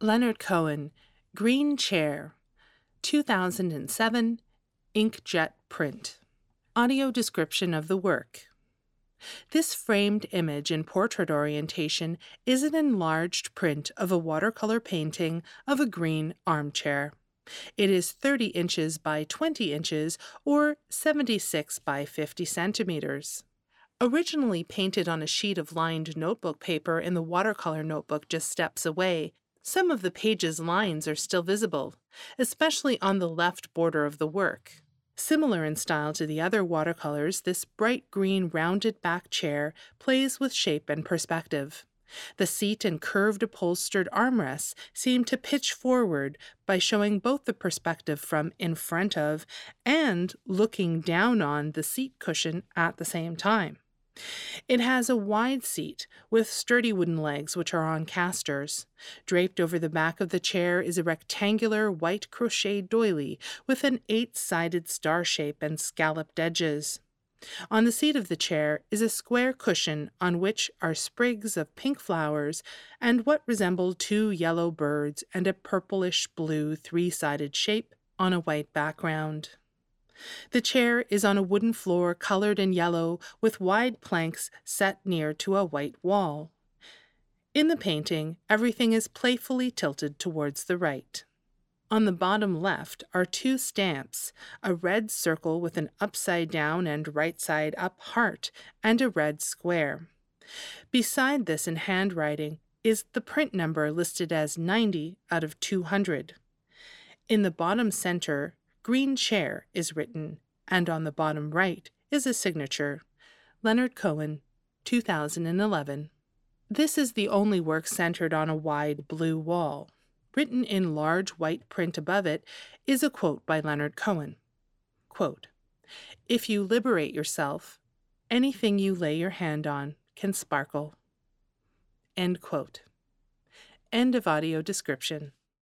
Leonard Cohen, Green Chair, 2007, inkjet print. Audio description of the work. This framed image in portrait orientation is an enlarged print of a watercolor painting of a green armchair. It is 30 inches by 20 inches or 76 by 50 centimeters. Originally painted on a sheet of lined notebook paper in the watercolor notebook just steps away, some of the page's lines are still visible, especially on the left border of the work. Similar in style to the other watercolors, this bright green rounded back chair plays with shape and perspective. The seat and curved upholstered armrests seem to pitch forward by showing both the perspective from in front of and looking down on the seat cushion at the same time. It has a wide seat with sturdy wooden legs which are on casters. Draped over the back of the chair is a rectangular white crochet doily with an eight sided star shape and scalloped edges. On the seat of the chair is a square cushion on which are sprigs of pink flowers and what resemble two yellow birds and a purplish blue three sided shape on a white background. The chair is on a wooden floor colored in yellow with wide planks set near to a white wall. In the painting, everything is playfully tilted towards the right. On the bottom left are two stamps a red circle with an upside down and right side up heart, and a red square. Beside this, in handwriting, is the print number listed as 90 out of 200. In the bottom center, Green Chair is written, and on the bottom right is a signature Leonard Cohen, 2011. This is the only work centered on a wide blue wall. Written in large white print above it is a quote by Leonard Cohen. Quote, if you liberate yourself, anything you lay your hand on can sparkle. End quote. End of audio description.